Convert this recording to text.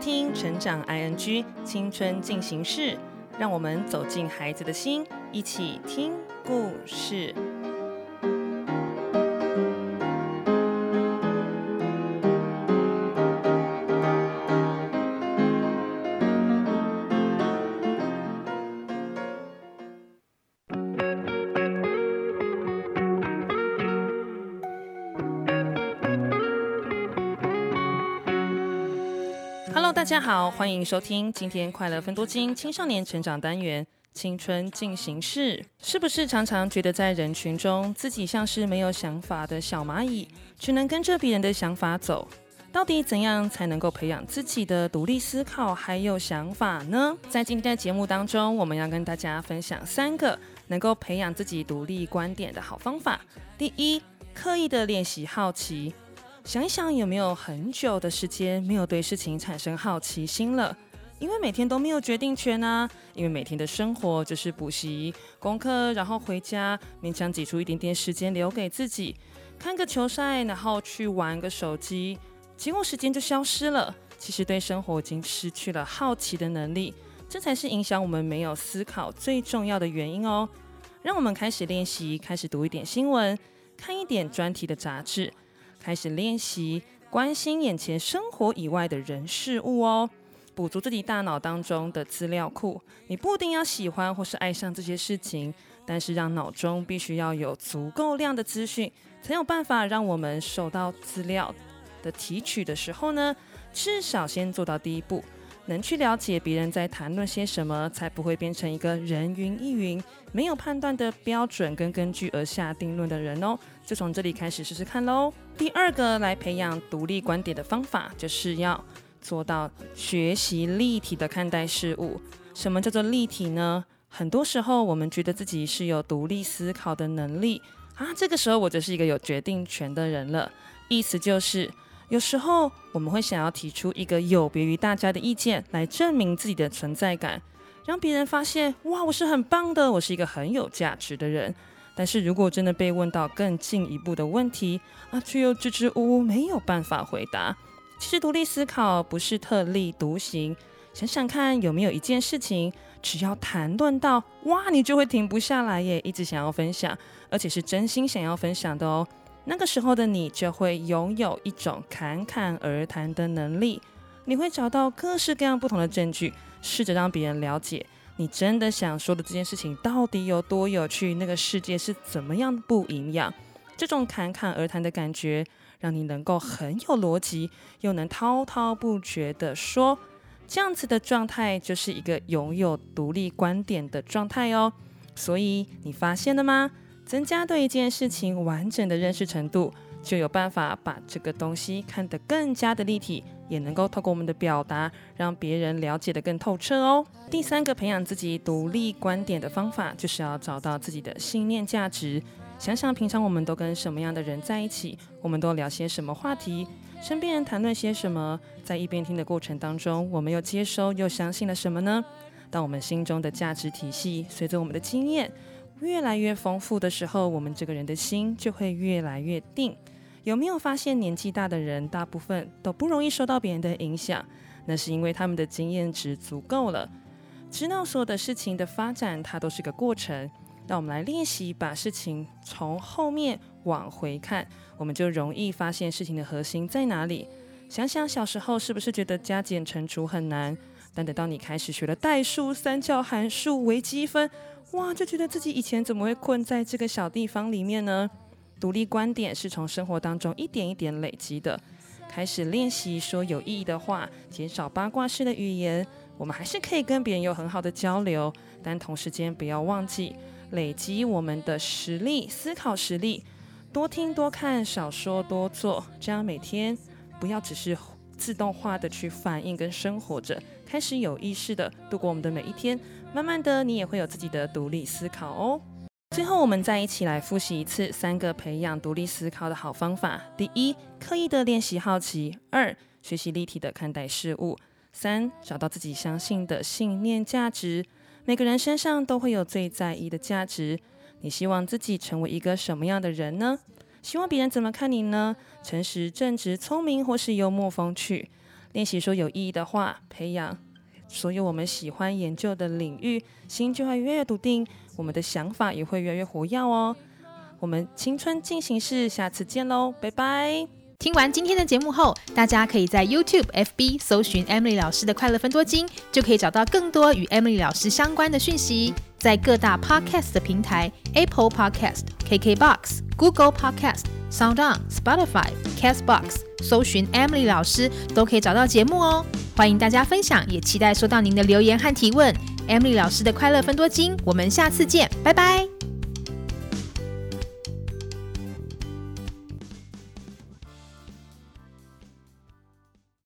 听《成长 ING 青春进行式》，让我们走进孩子的心，一起听故事。大家好，欢迎收听今天快乐分多金青少年成长单元青春进行式。是不是常常觉得在人群中自己像是没有想法的小蚂蚁，只能跟着别人的想法走？到底怎样才能够培养自己的独立思考还有想法呢？在今天的节目当中，我们要跟大家分享三个能够培养自己独立观点的好方法。第一，刻意的练习好奇。想一想，有没有很久的时间没有对事情产生好奇心了？因为每天都没有决定权啊，因为每天的生活就是补习、功课，然后回家，勉强挤出一点点时间留给自己，看个球赛，然后去玩个手机，结果时间就消失了。其实对生活已经失去了好奇的能力，这才是影响我们没有思考最重要的原因哦。让我们开始练习，开始读一点新闻，看一点专题的杂志。开始练习关心眼前生活以外的人事物哦，补足自己大脑当中的资料库。你不一定要喜欢或是爱上这些事情，但是让脑中必须要有足够量的资讯，才有办法让我们受到资料的提取的时候呢，至少先做到第一步。能去了解别人在谈论些什么，才不会变成一个人云亦云、没有判断的标准跟根据而下定论的人哦。就从这里开始试试看喽。第二个来培养独立观点的方法，就是要做到学习立体的看待事物。什么叫做立体呢？很多时候我们觉得自己是有独立思考的能力啊，这个时候我就是一个有决定权的人了。意思就是。有时候我们会想要提出一个有别于大家的意见来证明自己的存在感，让别人发现哇，我是很棒的，我是一个很有价值的人。但是如果真的被问到更进一步的问题啊，却又支支吾吾，没有办法回答。其实独立思考不是特立独行，想想看有没有一件事情，只要谈论到哇，你就会停不下来耶，一直想要分享，而且是真心想要分享的哦。那个时候的你就会拥有一种侃侃而谈的能力，你会找到各式各样不同的证据，试着让别人了解你真的想说的这件事情到底有多有趣，那个世界是怎么样不一样。这种侃侃而谈的感觉，让你能够很有逻辑，又能滔滔不绝地说，这样子的状态就是一个拥有独立观点的状态哦。所以你发现了吗？增加对一件事情完整的认识程度，就有办法把这个东西看得更加的立体，也能够透过我们的表达，让别人了解得更透彻哦。第三个培养自己独立观点的方法，就是要找到自己的信念价值。想想平常我们都跟什么样的人在一起，我们都聊些什么话题，身边人谈论些什么，在一边听的过程当中，我们又接收又相信了什么呢？当我们心中的价值体系随着我们的经验。越来越丰富的时候，我们这个人的心就会越来越定。有没有发现，年纪大的人大部分都不容易受到别人的影响？那是因为他们的经验值足够了，知道所有的事情的发展，它都是个过程。那我们来练习，把事情从后面往回看，我们就容易发现事情的核心在哪里。想想小时候是不是觉得加减乘除很难？但等到你开始学了代数、三角函数、微积分。哇，就觉得自己以前怎么会困在这个小地方里面呢？独立观点是从生活当中一点一点累积的。开始练习说有意义的话，减少八卦式的语言。我们还是可以跟别人有很好的交流，但同时间不要忘记累积我们的实力、思考实力。多听多看，少说多做，这样每天不要只是自动化的去反应跟生活着，开始有意识的度过我们的每一天。慢慢的，你也会有自己的独立思考哦。最后，我们再一起来复习一次三个培养独立思考的好方法：第一，刻意的练习好奇；二，学习立体的看待事物；三，找到自己相信的信念价值。每个人身上都会有最在意的价值。你希望自己成为一个什么样的人呢？希望别人怎么看你呢？诚实、正直、聪明，或是幽默风趣？练习说有意义的话，培养所有我们喜欢研究的领域，心就会越来越笃定，我们的想法也会越来越活跃哦。我们青春进行式，下次见喽，拜拜。听完今天的节目后，大家可以在 YouTube、FB 搜寻 Emily 老师的快乐分多金，就可以找到更多与 Emily 老师相关的讯息。在各大 Podcast 的平台，Apple Podcast、KKBox、Google Podcast、SoundOn、Spotify、Castbox 搜寻 Emily 老师，都可以找到节目哦。欢迎大家分享，也期待收到您的留言和提问。Emily 老师的快乐分多金，我们下次见，拜拜。